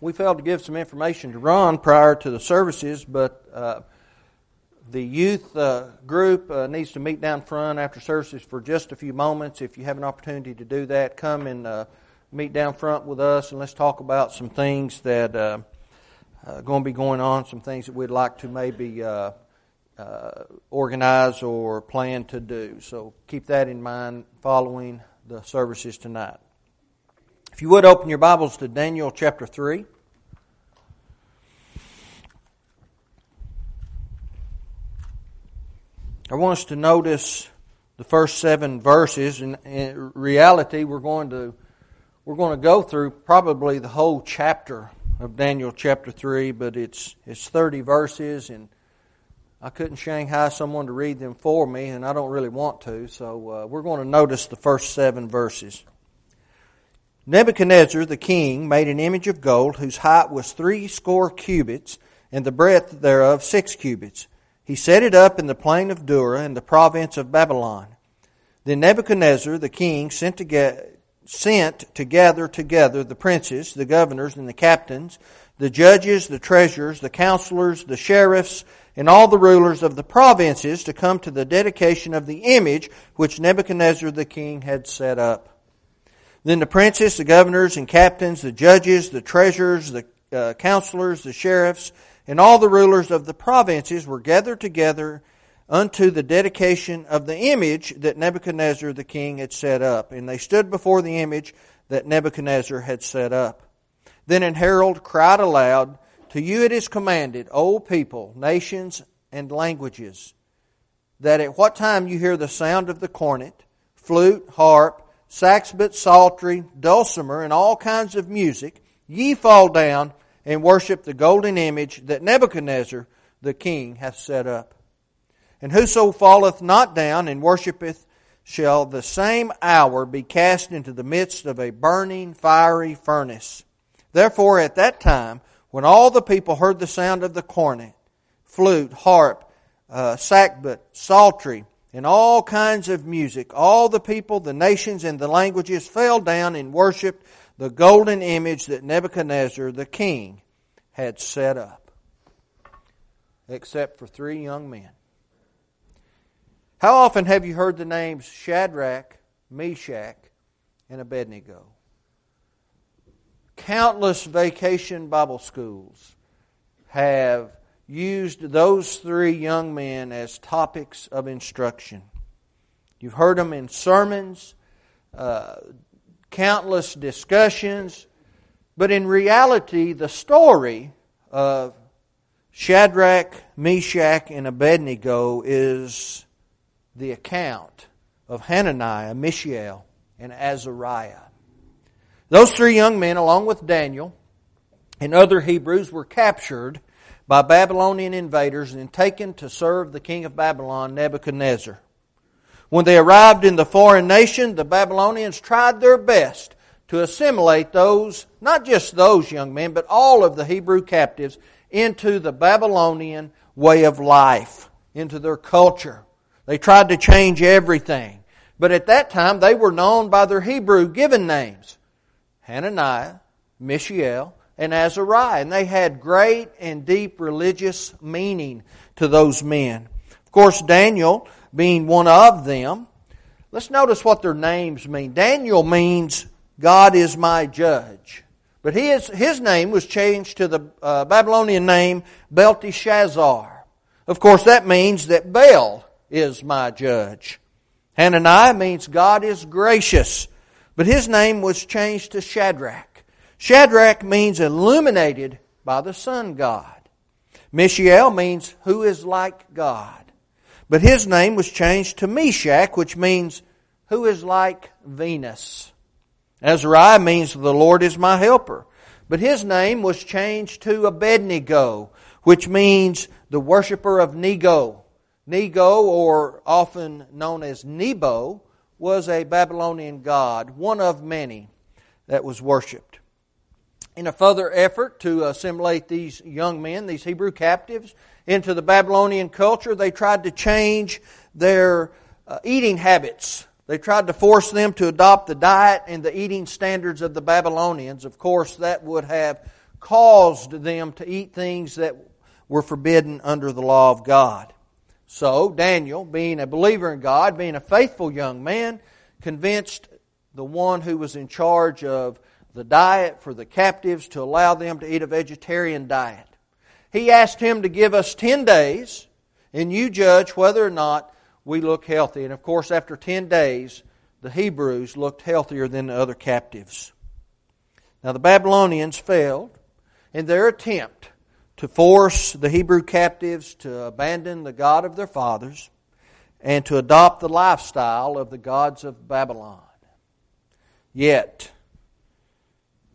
we failed to give some information to Ron prior to the services, but uh, the youth uh, group uh, needs to meet down front after services for just a few moments. If you have an opportunity to do that, come and uh, meet down front with us, and let's talk about some things that are uh, uh, going to be going on, some things that we'd like to maybe organize or plan to do. So keep that in mind following the services tonight. If you would open your Bibles to Daniel chapter 3. I want us to notice the first seven verses. and in reality, we're going to we're going to go through probably the whole chapter of Daniel chapter three, but it's it's thirty verses, and I couldn't Shanghai someone to read them for me, and I don't really want to. So uh, we're going to notice the first seven verses. Nebuchadnezzar the king made an image of gold whose height was three score cubits, and the breadth thereof six cubits. He set it up in the plain of Dura in the province of Babylon. Then Nebuchadnezzar the king sent to, get, sent to gather together the princes, the governors, and the captains, the judges, the treasurers, the counselors, the sheriffs, and all the rulers of the provinces to come to the dedication of the image which Nebuchadnezzar the king had set up. Then the princes, the governors and captains, the judges, the treasurers, the uh, counselors, the sheriffs, and all the rulers of the provinces were gathered together unto the dedication of the image that Nebuchadnezzar the king had set up. And they stood before the image that Nebuchadnezzar had set up. Then an herald cried aloud, To you it is commanded, O people, nations, and languages, that at what time you hear the sound of the cornet, flute, harp, sackbut, psaltery, dulcimer, and all kinds of music, ye fall down and worship the golden image that Nebuchadnezzar the king hath set up. And whoso falleth not down and worshipeth shall the same hour be cast into the midst of a burning fiery furnace. Therefore, at that time, when all the people heard the sound of the cornet, flute, harp, uh, sackbut, psaltery, and all kinds of music. All the people, the nations, and the languages fell down and worshiped the golden image that Nebuchadnezzar the king had set up, except for three young men. How often have you heard the names Shadrach, Meshach, and Abednego? Countless vacation Bible schools have used those three young men as topics of instruction. You've heard them in sermons, uh, countless discussions, but in reality, the story of Shadrach, Meshach, and Abednego is the account of Hananiah, Mishael, and Azariah. Those three young men, along with Daniel and other Hebrews, were captured by Babylonian invaders and taken to serve the king of Babylon, Nebuchadnezzar. When they arrived in the foreign nation, the Babylonians tried their best to assimilate those, not just those young men, but all of the Hebrew captives into the Babylonian way of life, into their culture. They tried to change everything. But at that time, they were known by their Hebrew given names Hananiah, Mishael, and Azariah. And they had great and deep religious meaning to those men. Of course, Daniel being one of them, let's notice what their names mean. Daniel means God is my judge. But his, his name was changed to the uh, Babylonian name Belteshazzar. Of course, that means that Baal is my judge. Hananiah means God is gracious. But his name was changed to Shadrach. Shadrach means illuminated by the sun god. Mishael means who is like God. But his name was changed to Meshach, which means who is like Venus. Azariah means the Lord is my helper. But his name was changed to Abednego, which means the worshiper of Nego. Nego, or often known as Nebo, was a Babylonian god, one of many that was worshipped in a further effort to assimilate these young men, these Hebrew captives, into the Babylonian culture, they tried to change their uh, eating habits. They tried to force them to adopt the diet and the eating standards of the Babylonians. Of course, that would have caused them to eat things that were forbidden under the law of God. So, Daniel, being a believer in God, being a faithful young man, convinced the one who was in charge of the diet for the captives to allow them to eat a vegetarian diet. He asked him to give us 10 days, and you judge whether or not we look healthy. And of course, after 10 days, the Hebrews looked healthier than the other captives. Now, the Babylonians failed in their attempt to force the Hebrew captives to abandon the God of their fathers and to adopt the lifestyle of the gods of Babylon. Yet,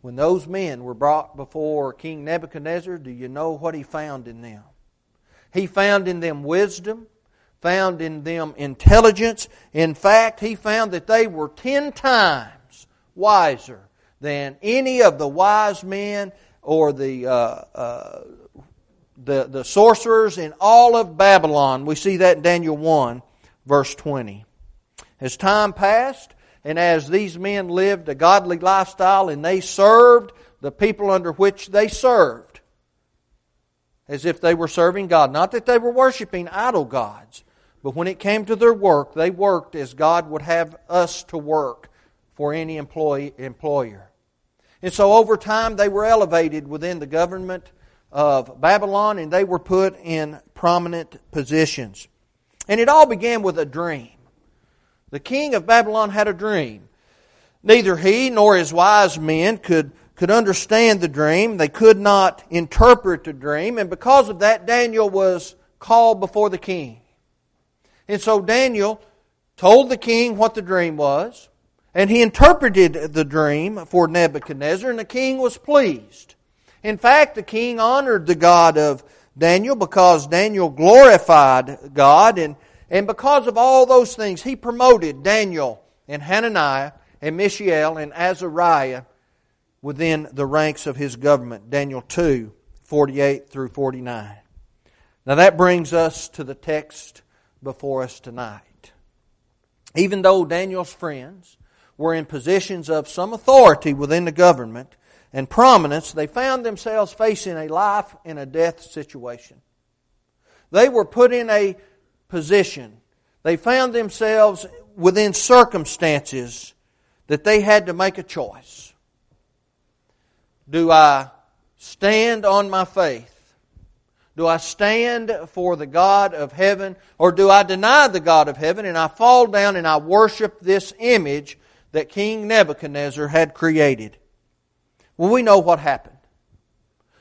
when those men were brought before King Nebuchadnezzar, do you know what he found in them? He found in them wisdom, found in them intelligence. In fact, he found that they were ten times wiser than any of the wise men or the, uh, uh, the, the sorcerers in all of Babylon. We see that in Daniel 1, verse 20. As time passed, and as these men lived a godly lifestyle and they served the people under which they served, as if they were serving God. Not that they were worshiping idol gods, but when it came to their work, they worked as God would have us to work for any employee, employer. And so over time, they were elevated within the government of Babylon and they were put in prominent positions. And it all began with a dream. The king of Babylon had a dream. Neither he nor his wise men could, could understand the dream. They could not interpret the dream. And because of that, Daniel was called before the king. And so Daniel told the king what the dream was. And he interpreted the dream for Nebuchadnezzar, and the king was pleased. In fact, the king honored the God of Daniel because Daniel glorified God, and, and because of all those things, he promoted Daniel and Hananiah and Mishael and Azariah within the ranks of his government. Daniel 2, 48 through 49. Now that brings us to the text before us tonight. Even though Daniel's friends were in positions of some authority within the government and prominence, they found themselves facing a life and a death situation. They were put in a position, they found themselves within circumstances that they had to make a choice. Do I stand on my faith? Do I stand for the God of heaven or do I deny the God of heaven and I fall down and I worship this image that King Nebuchadnezzar had created. Well, we know what happened.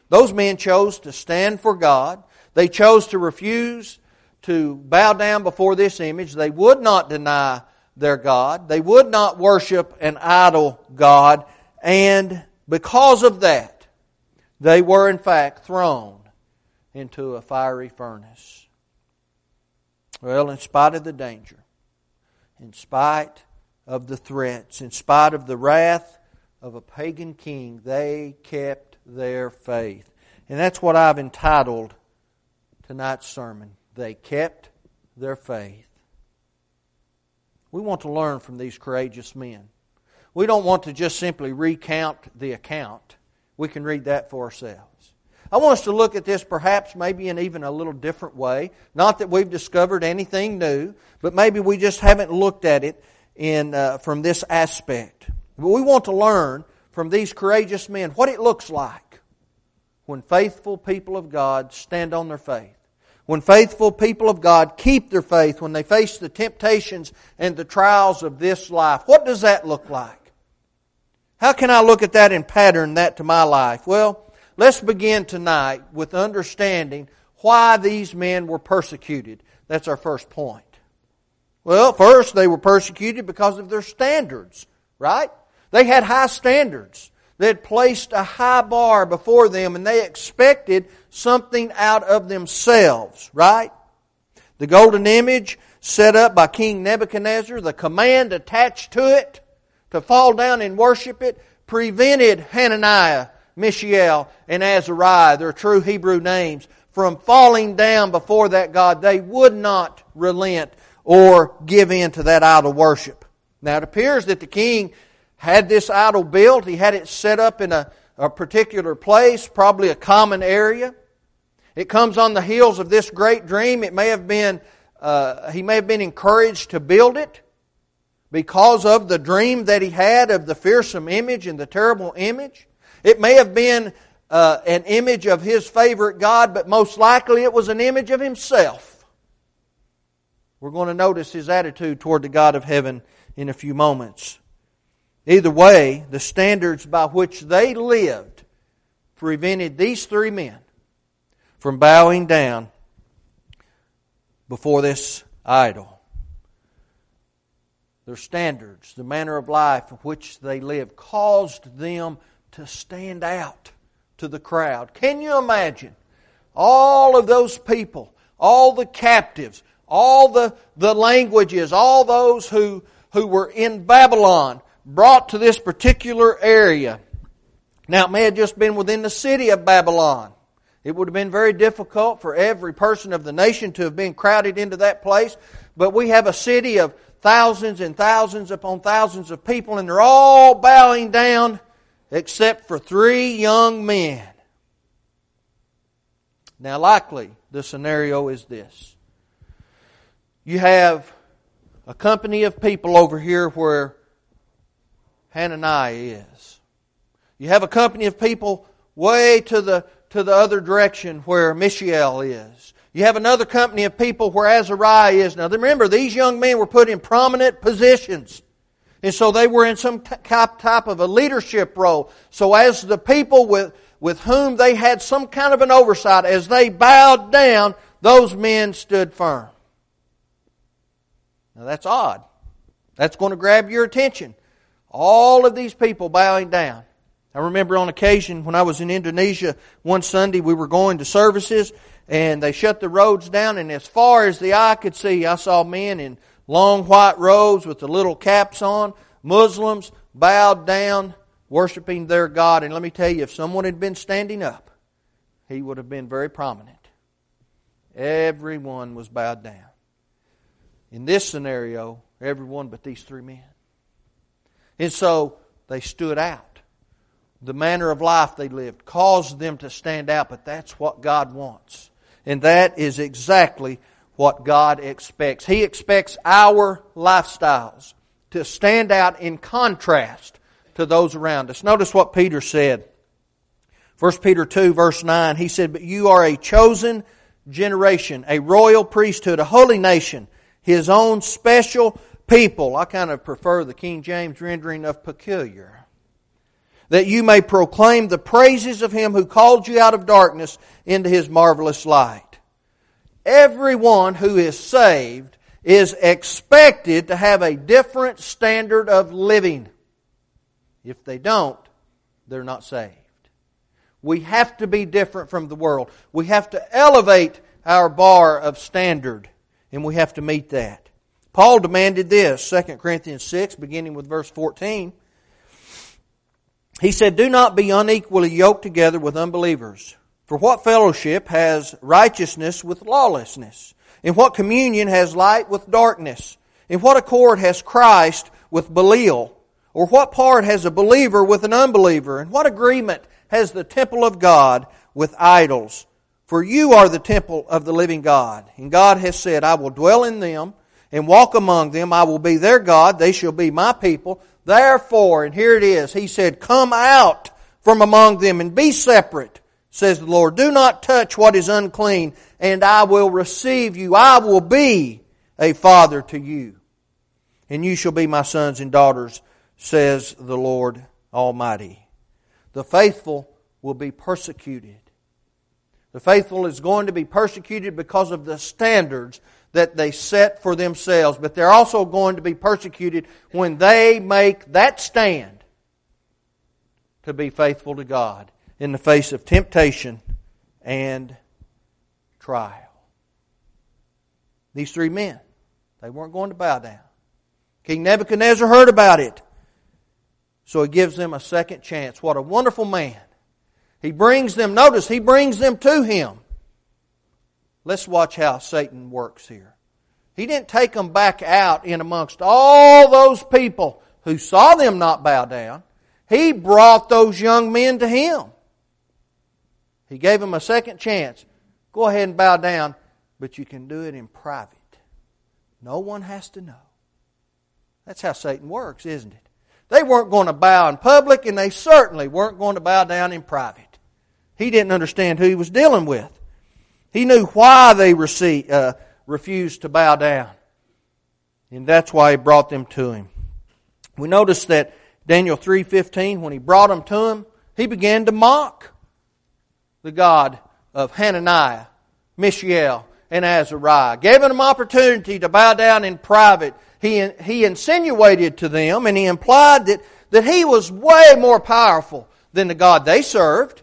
Those men chose to stand for God. They chose to refuse to bow down before this image. They would not deny their God. They would not worship an idol God. And because of that, they were in fact thrown into a fiery furnace. Well, in spite of the danger, in spite of the threats. In spite of the wrath of a pagan king, they kept their faith. And that's what I've entitled tonight's sermon. They kept their faith. We want to learn from these courageous men. We don't want to just simply recount the account. We can read that for ourselves. I want us to look at this perhaps maybe in even a little different way. Not that we've discovered anything new, but maybe we just haven't looked at it in, uh, from this aspect. But we want to learn from these courageous men what it looks like when faithful people of God stand on their faith. When faithful people of God keep their faith when they face the temptations and the trials of this life. What does that look like? How can I look at that and pattern that to my life? Well, let's begin tonight with understanding why these men were persecuted. That's our first point. Well, first, they were persecuted because of their standards, right? They had high standards. They had placed a high bar before them and they expected something out of themselves, right? The golden image set up by King Nebuchadnezzar, the command attached to it to fall down and worship it, prevented Hananiah, Mishael, and Azariah, their true Hebrew names, from falling down before that God. They would not relent or give in to that idol worship. Now it appears that the king had this idol built. He had it set up in a, a particular place, probably a common area. It comes on the heels of this great dream. It may have been, uh, he may have been encouraged to build it because of the dream that he had of the fearsome image and the terrible image. It may have been uh, an image of his favorite God, but most likely it was an image of himself. We're going to notice his attitude toward the God of heaven in a few moments. Either way, the standards by which they lived prevented these three men from bowing down before this idol. Their standards, the manner of life in which they lived, caused them to stand out to the crowd. Can you imagine all of those people, all the captives, all the, the languages, all those who, who were in Babylon brought to this particular area? Now, it may have just been within the city of Babylon. It would have been very difficult for every person of the nation to have been crowded into that place. But we have a city of thousands and thousands upon thousands of people, and they're all bowing down except for three young men. Now, likely, the scenario is this you have a company of people over here where Hananiah is. You have a company of people way to the, to the other direction where Mishael is. You have another company of people where Azariah is. Now remember, these young men were put in prominent positions. And so they were in some type of a leadership role. So as the people with, with whom they had some kind of an oversight, as they bowed down, those men stood firm. Now that's odd. That's going to grab your attention. All of these people bowing down. I remember on occasion when I was in Indonesia one Sunday, we were going to services and they shut the roads down, and as far as the eye could see, I saw men in long white robes with the little caps on, Muslims bowed down, worshiping their God. And let me tell you, if someone had been standing up, he would have been very prominent. Everyone was bowed down. In this scenario, everyone but these three men. And so they stood out. The manner of life they lived caused them to stand out, but that's what God wants. And that is exactly what God expects. He expects our lifestyles to stand out in contrast to those around us. Notice what Peter said. 1 Peter 2 verse 9, he said, But you are a chosen generation, a royal priesthood, a holy nation, his own special people. I kind of prefer the King James rendering of peculiar that you may proclaim the praises of him who called you out of darkness into his marvelous light. Everyone who is saved is expected to have a different standard of living. If they don't, they're not saved. We have to be different from the world. We have to elevate our bar of standard, and we have to meet that. Paul demanded this, 2 Corinthians 6, beginning with verse 14. He said, Do not be unequally yoked together with unbelievers. For what fellowship has righteousness with lawlessness? In what communion has light with darkness? In what accord has Christ with Belial? Or what part has a believer with an unbeliever? And what agreement has the temple of God with idols? For you are the temple of the living God. And God has said, I will dwell in them and walk among them. I will be their God. They shall be my people. Therefore, and here it is, he said, Come out from among them and be separate, says the Lord. Do not touch what is unclean, and I will receive you. I will be a father to you. And you shall be my sons and daughters, says the Lord Almighty. The faithful will be persecuted. The faithful is going to be persecuted because of the standards that they set for themselves, but they're also going to be persecuted when they make that stand to be faithful to God in the face of temptation and trial. These three men, they weren't going to bow down. King Nebuchadnezzar heard about it. So he gives them a second chance. What a wonderful man. He brings them, notice, he brings them to him. Let's watch how Satan works here. He didn't take them back out in amongst all those people who saw them not bow down. He brought those young men to him. He gave them a second chance. Go ahead and bow down, but you can do it in private. No one has to know. That's how Satan works, isn't it? They weren't going to bow in public, and they certainly weren't going to bow down in private. He didn't understand who he was dealing with. He knew why they received, uh, refused to bow down. And that's why he brought them to him. We notice that Daniel 3.15, when he brought them to him, he began to mock the God of Hananiah, Mishael, and Azariah. Gave them opportunity to bow down in private. He, he insinuated to them and he implied that, that he was way more powerful than the God they served.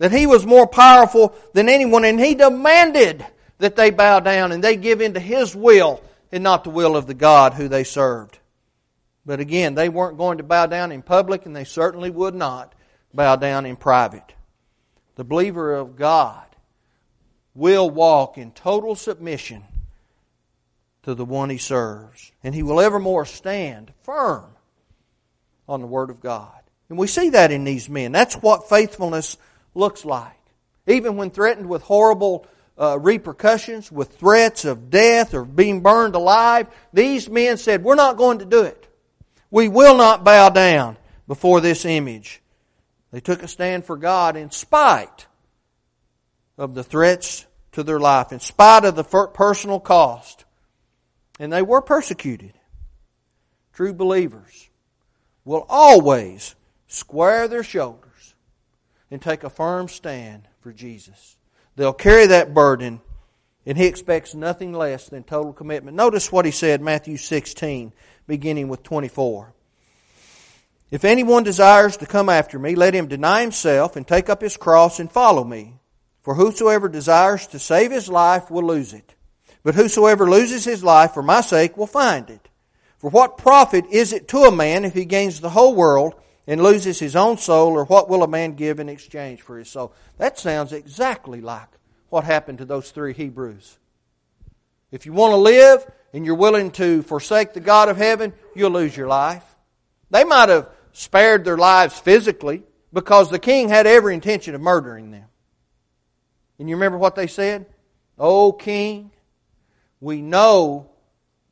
That he was more powerful than anyone and he demanded that they bow down and they give in to his will and not the will of the God who they served. But again, they weren't going to bow down in public and they certainly would not bow down in private. The believer of God will walk in total submission to the one he serves. And he will evermore stand firm on the Word of God. And we see that in these men. That's what faithfulness looks like. Even when threatened with horrible uh, repercussions, with threats of death or being burned alive, these men said, We're not going to do it. We will not bow down before this image. They took a stand for God in spite of the threats to their life, in spite of the personal cost. And they were persecuted. True believers will always square their shoulders and take a firm stand for Jesus. They'll carry that burden, and he expects nothing less than total commitment. Notice what he said, Matthew 16, beginning with 24. If anyone desires to come after me, let him deny himself and take up his cross and follow me. For whosoever desires to save his life will lose it. But whosoever loses his life for my sake will find it. For what profit is it to a man if he gains the whole world and loses his own soul, or what will a man give in exchange for his soul? That sounds exactly like what happened to those three Hebrews. If you want to live and you're willing to forsake the God of heaven, you'll lose your life. They might have spared their lives physically because the king had every intention of murdering them. And you remember what they said? O king, we know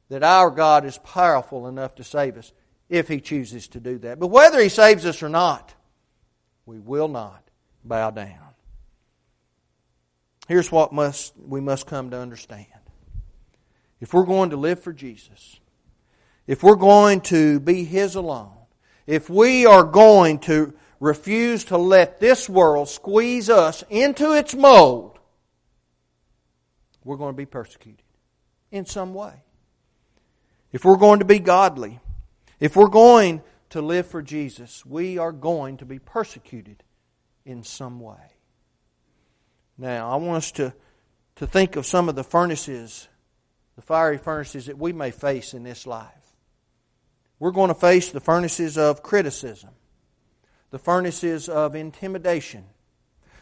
that our God is powerful enough to save us if he chooses to do that. But whether he saves us or not, we will not bow down. Here's what must we must come to understand. If we're going to live for Jesus, if we're going to be his alone, if we are going to refuse to let this world squeeze us into its mold, we're going to be persecuted in some way. If we're going to be godly, if we're going to live for Jesus, we are going to be persecuted in some way. Now, I want us to, to think of some of the furnaces, the fiery furnaces that we may face in this life. We're going to face the furnaces of criticism, the furnaces of intimidation.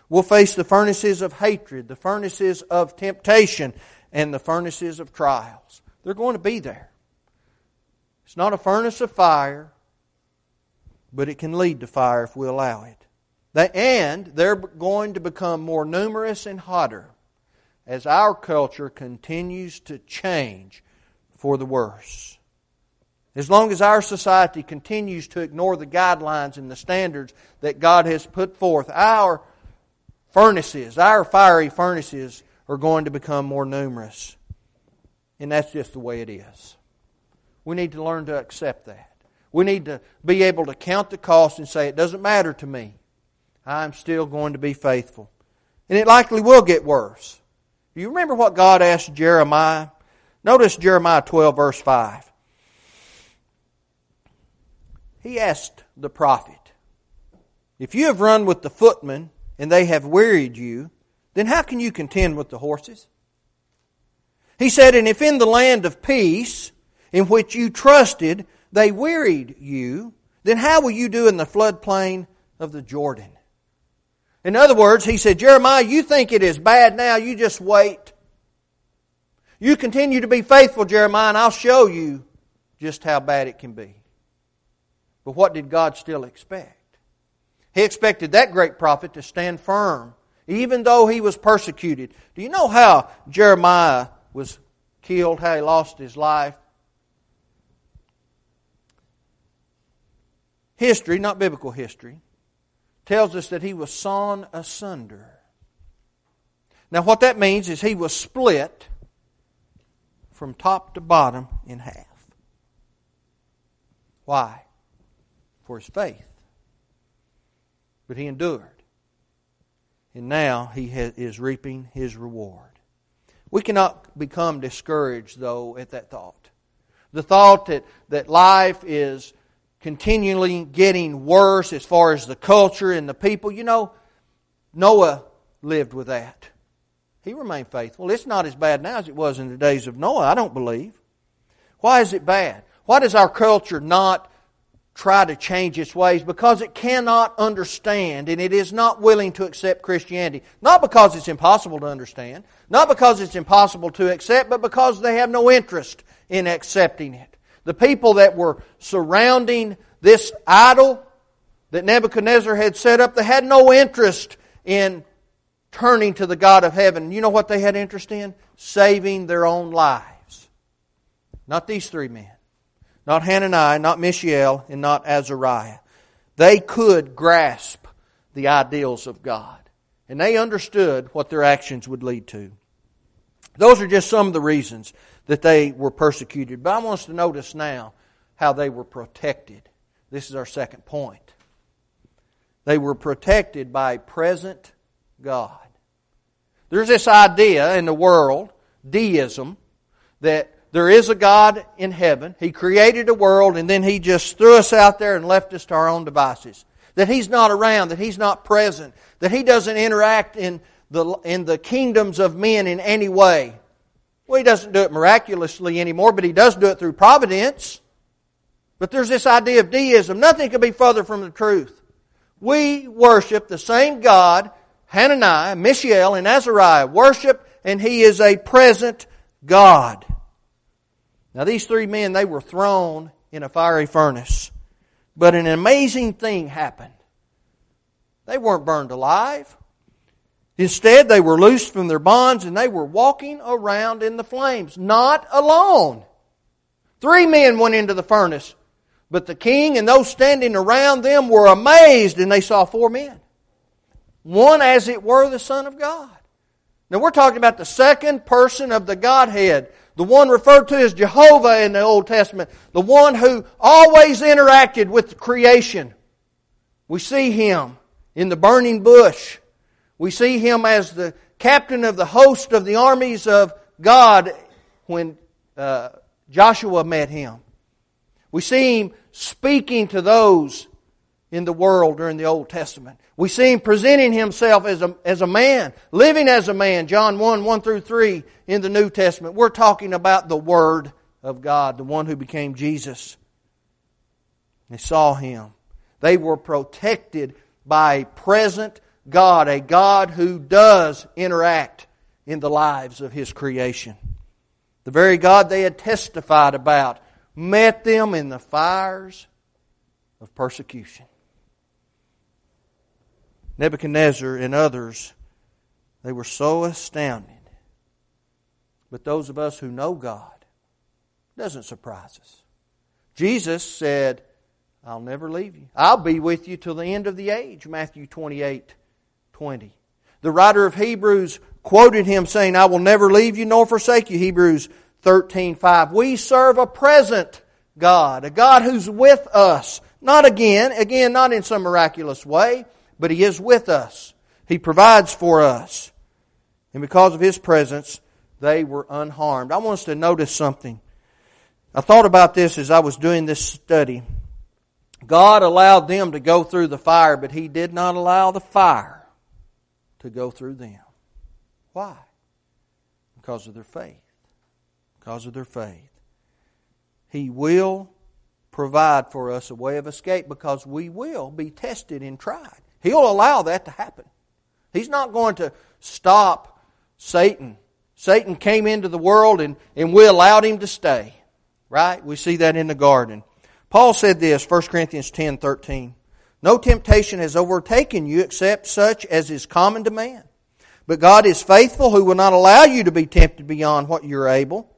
We'll face the furnaces of hatred, the furnaces of temptation, and the furnaces of trials. They're going to be there. It's not a furnace of fire, but it can lead to fire if we allow it. And they're going to become more numerous and hotter as our culture continues to change for the worse. As long as our society continues to ignore the guidelines and the standards that God has put forth, our furnaces, our fiery furnaces, are going to become more numerous. And that's just the way it is. We need to learn to accept that. We need to be able to count the cost and say, it doesn't matter to me. I'm still going to be faithful. And it likely will get worse. Do you remember what God asked Jeremiah? Notice Jeremiah 12, verse 5 he asked the prophet, If you have run with the footmen and they have wearied you, then how can you contend with the horses? He said, And if in the land of peace in which you trusted they wearied you, then how will you do in the floodplain of the Jordan? In other words, he said, Jeremiah, you think it is bad now, you just wait. You continue to be faithful, Jeremiah, and I'll show you just how bad it can be. But what did God still expect? He expected that great prophet to stand firm, even though he was persecuted. Do you know how Jeremiah was killed, how he lost his life? History, not biblical history, tells us that he was sawn asunder. Now, what that means is he was split from top to bottom in half. Why? For his faith. But he endured. And now he is reaping his reward. We cannot become discouraged, though, at that thought. The thought that, that life is continually getting worse as far as the culture and the people. You know, Noah lived with that. He remained faithful. It's not as bad now as it was in the days of Noah, I don't believe. Why is it bad? Why does our culture not try to change its ways? Because it cannot understand and it is not willing to accept Christianity. Not because it's impossible to understand, not because it's impossible to accept, but because they have no interest in accepting it. The people that were surrounding this idol that Nebuchadnezzar had set up, they had no interest in turning to the God of heaven. You know what they had interest in? Saving their own lives. Not these three men. Not Hananiah, not Mishael, and not Azariah. They could grasp the ideals of God. And they understood what their actions would lead to. Those are just some of the reasons that they were persecuted. But I want us to notice now how they were protected. This is our second point. They were protected by present God. There's this idea in the world, deism, that there is a God in heaven. He created a world and then He just threw us out there and left us to our own devices. That He's not around, that He's not present, that He doesn't interact in the, in the kingdoms of men in any way. Well, He doesn't do it miraculously anymore, but He does do it through providence. But there's this idea of deism. Nothing could be further from the truth. We worship the same God Hananiah, Mishael, and Azariah worship, and he is a present God. Now, these three men, they were thrown in a fiery furnace. But an amazing thing happened. They weren't burned alive. Instead, they were loosed from their bonds and they were walking around in the flames, not alone. Three men went into the furnace, but the king and those standing around them were amazed and they saw four men one as it were the Son of God. Now we're talking about the second person of the Godhead, the one referred to as Jehovah in the Old Testament, the one who always interacted with the creation. We see him in the burning bush. We see him as the captain of the host of the armies of God when uh, Joshua met him. We see him speaking to those in the world during the Old Testament. We see him presenting himself as a, as a man, living as a man. John 1, 1 through 3 in the New Testament. We're talking about the Word of God, the one who became Jesus. They saw him. They were protected by a present God, a God who does interact in the lives of his creation. The very God they had testified about met them in the fires of persecution. Nebuchadnezzar and others, they were so astounded. But those of us who know God, doesn't surprise us. Jesus said, I'll never leave you. I'll be with you till the end of the age, Matthew 28 20. The writer of Hebrews quoted him saying, I will never leave you nor forsake you, Hebrews 13 5. We serve a present God, a God who's with us. Not again, again, not in some miraculous way, but He is with us. He provides for us. And because of His presence, they were unharmed. I want us to notice something. I thought about this as I was doing this study. God allowed them to go through the fire, but He did not allow the fire to go through them. Why? Because of their faith. Because of their faith. He will provide for us a way of escape because we will be tested and tried. He'll allow that to happen. He's not going to stop Satan. Satan came into the world and, and we allowed him to stay. Right? We see that in the garden. Paul said this, 1 Corinthians 10 13. No temptation has overtaken you except such as is common to man. But God is faithful, who will not allow you to be tempted beyond what you're able,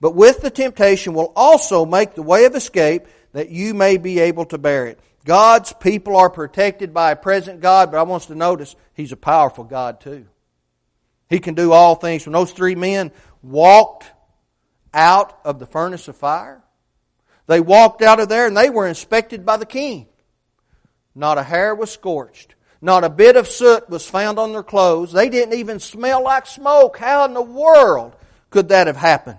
but with the temptation will also make the way of escape that you may be able to bear it. God's people are protected by a present God, but I want us to notice He's a powerful God too. He can do all things. When those three men walked out of the furnace of fire, they walked out of there and they were inspected by the king. Not a hair was scorched. Not a bit of soot was found on their clothes. They didn't even smell like smoke. How in the world could that have happened?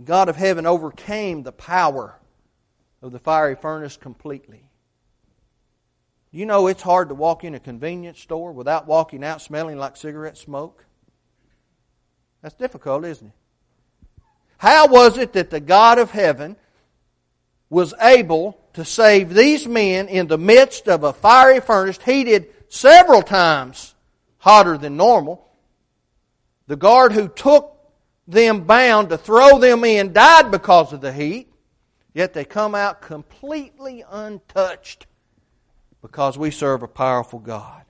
The God of heaven overcame the power of the fiery furnace completely. You know it's hard to walk in a convenience store without walking out smelling like cigarette smoke? That's difficult, isn't it? How was it that the God of heaven was able to save these men in the midst of a fiery furnace heated several times hotter than normal? The guard who took them bound to throw them in died because of the heat, yet they come out completely untouched because we serve a powerful God.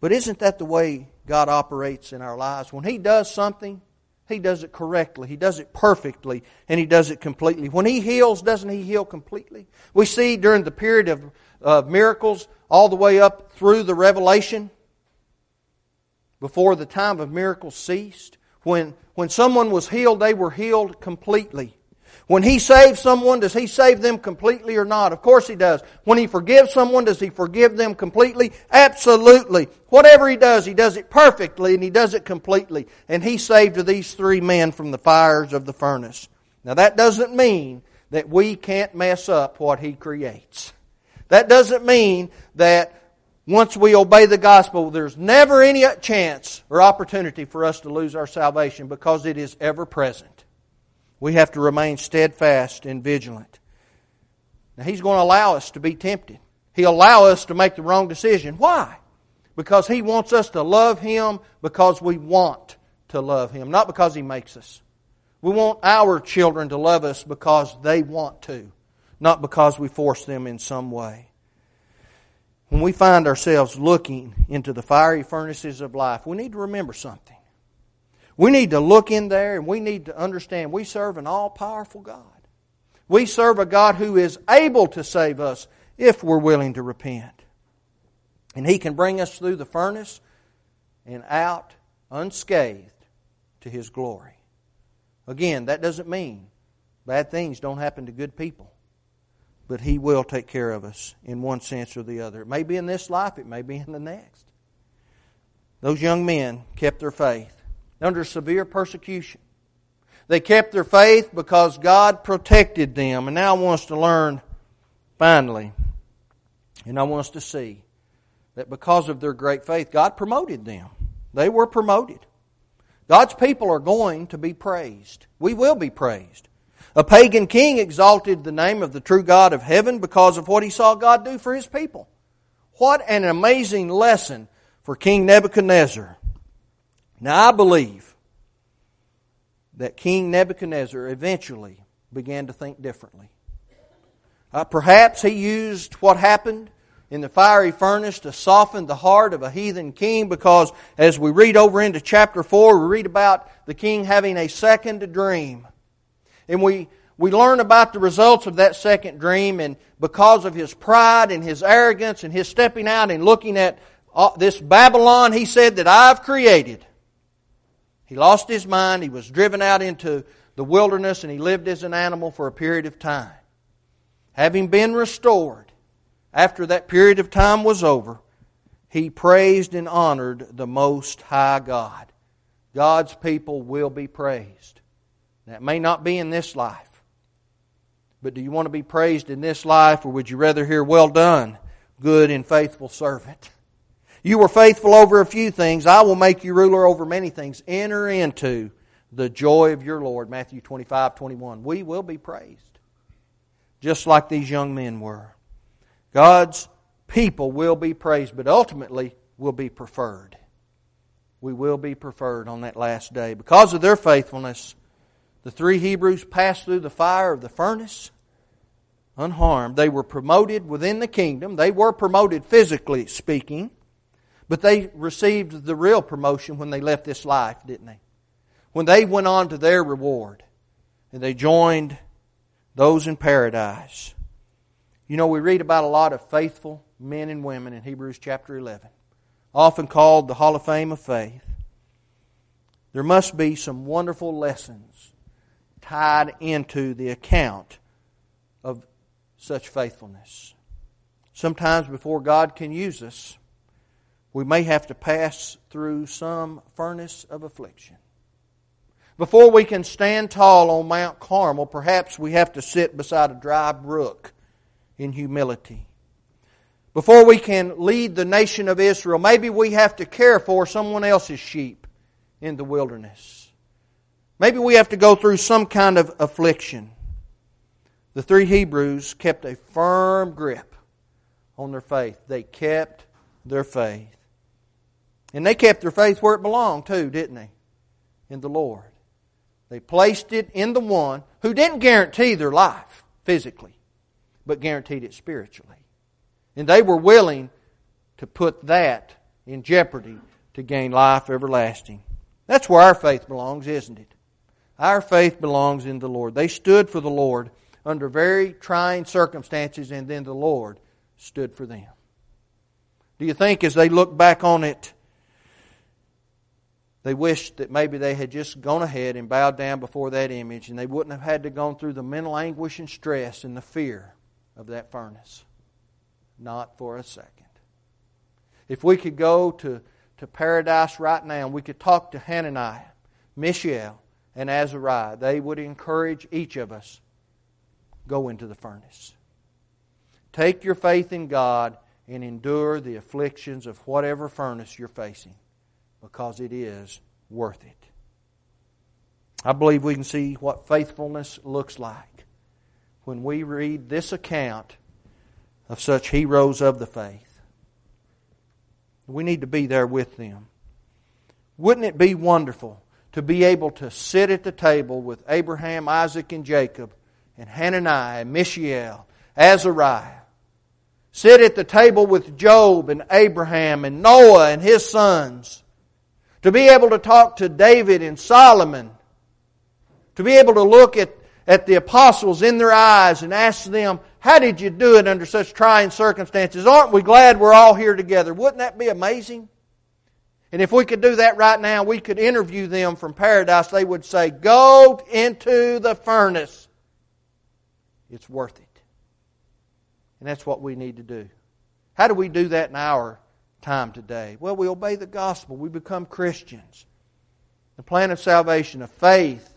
But isn't that the way God operates in our lives? When He does something, He does it correctly, He does it perfectly, and He does it completely. When He heals, doesn't He heal completely? We see during the period of, of miracles, all the way up through the Revelation, before the time of miracles ceased, when, when someone was healed, they were healed completely. When He saves someone, does He save them completely or not? Of course He does. When He forgives someone, does He forgive them completely? Absolutely. Whatever He does, He does it perfectly and He does it completely. And He saved these three men from the fires of the furnace. Now that doesn't mean that we can't mess up what He creates. That doesn't mean that once we obey the gospel, there's never any chance or opportunity for us to lose our salvation because it is ever present. We have to remain steadfast and vigilant. Now, He's going to allow us to be tempted. He'll allow us to make the wrong decision. Why? Because He wants us to love Him because we want to love Him, not because He makes us. We want our children to love us because they want to, not because we force them in some way. When we find ourselves looking into the fiery furnaces of life, we need to remember something. We need to look in there and we need to understand we serve an all powerful God. We serve a God who is able to save us if we're willing to repent. And He can bring us through the furnace and out unscathed to His glory. Again, that doesn't mean bad things don't happen to good people. But He will take care of us in one sense or the other. It may be in this life, it may be in the next. Those young men kept their faith under severe persecution. They kept their faith because God protected them. And now I want us to learn, finally, and I want us to see that because of their great faith, God promoted them. They were promoted. God's people are going to be praised. We will be praised. A pagan king exalted the name of the true God of heaven because of what he saw God do for his people. What an amazing lesson for King Nebuchadnezzar. Now, I believe that King Nebuchadnezzar eventually began to think differently. Uh, perhaps he used what happened in the fiery furnace to soften the heart of a heathen king because as we read over into chapter 4, we read about the king having a second dream. And we, we learn about the results of that second dream, and because of his pride and his arrogance and his stepping out and looking at uh, this Babylon, he said that I've created he lost his mind. He was driven out into the wilderness and he lived as an animal for a period of time. Having been restored, after that period of time was over, he praised and honored the Most High God. God's people will be praised. That may not be in this life. But do you want to be praised in this life, or would you rather hear, Well done, good and faithful servant? You were faithful over a few things. I will make you ruler over many things. Enter into the joy of your Lord. Matthew 25, 21. We will be praised. Just like these young men were. God's people will be praised, but ultimately will be preferred. We will be preferred on that last day. Because of their faithfulness, the three Hebrews passed through the fire of the furnace unharmed. They were promoted within the kingdom. They were promoted physically speaking, but they received the real promotion when they left this life, didn't they? When they went on to their reward and they joined those in paradise. You know, we read about a lot of faithful men and women in Hebrews chapter 11, often called the Hall of Fame of Faith. There must be some wonderful lessons tied into the account of such faithfulness. Sometimes before God can use us, we may have to pass through some furnace of affliction. Before we can stand tall on Mount Carmel, perhaps we have to sit beside a dry brook in humility. Before we can lead the nation of Israel, maybe we have to care for someone else's sheep in the wilderness. Maybe we have to go through some kind of affliction. The three Hebrews kept a firm grip on their faith. They kept their faith. And they kept their faith where it belonged, too, didn't they? In the Lord. They placed it in the one who didn't guarantee their life physically, but guaranteed it spiritually. And they were willing to put that in jeopardy to gain life everlasting. That's where our faith belongs, isn't it? Our faith belongs in the Lord. They stood for the Lord under very trying circumstances, and then the Lord stood for them. Do you think as they look back on it, they wished that maybe they had just gone ahead and bowed down before that image and they wouldn't have had to go through the mental anguish and stress and the fear of that furnace. Not for a second. If we could go to, to paradise right now and we could talk to Hananiah, Mishael, and Azariah, they would encourage each of us go into the furnace. Take your faith in God and endure the afflictions of whatever furnace you're facing because it is worth it. I believe we can see what faithfulness looks like when we read this account of such heroes of the faith. We need to be there with them. Wouldn't it be wonderful to be able to sit at the table with Abraham, Isaac, and Jacob, and Hananiah, and Mishael, Azariah? Sit at the table with Job and Abraham and Noah and his sons to be able to talk to David and Solomon, to be able to look at, at the apostles in their eyes and ask them, How did you do it under such trying circumstances? Aren't we glad we're all here together? Wouldn't that be amazing? And if we could do that right now, we could interview them from paradise. They would say, Go into the furnace. It's worth it. And that's what we need to do. How do we do that in our time today? Well, we obey the gospel. We become Christians. The plan of salvation of faith,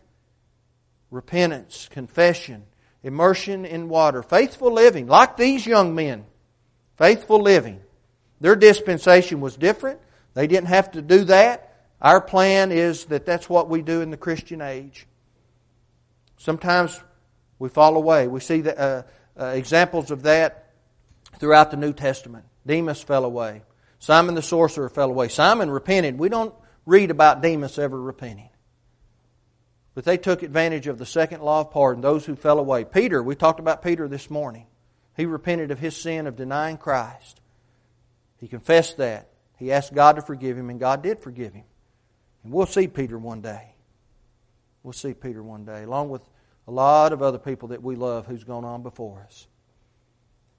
repentance, confession, immersion in water, faithful living, like these young men. Faithful living. Their dispensation was different. They didn't have to do that. Our plan is that that's what we do in the Christian age. Sometimes we fall away. We see the, uh, uh, examples of that throughout the New Testament. Demas fell away. Simon the sorcerer fell away. Simon repented. We don't read about Demas ever repenting. But they took advantage of the second law of pardon, those who fell away. Peter, we talked about Peter this morning. He repented of his sin of denying Christ. He confessed that. He asked God to forgive him, and God did forgive him. And we'll see Peter one day. We'll see Peter one day, along with a lot of other people that we love who's gone on before us.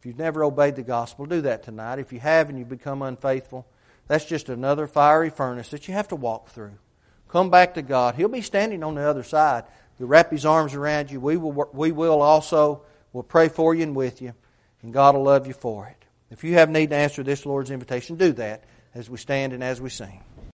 If you've never obeyed the gospel, do that tonight. If you have and you've become unfaithful, that's just another fiery furnace that you have to walk through. Come back to God. He'll be standing on the other side. He'll wrap His arms around you. We will, we will also. We'll pray for you and with you, and God will love you for it. If you have need to answer this Lord's invitation, do that as we stand and as we sing.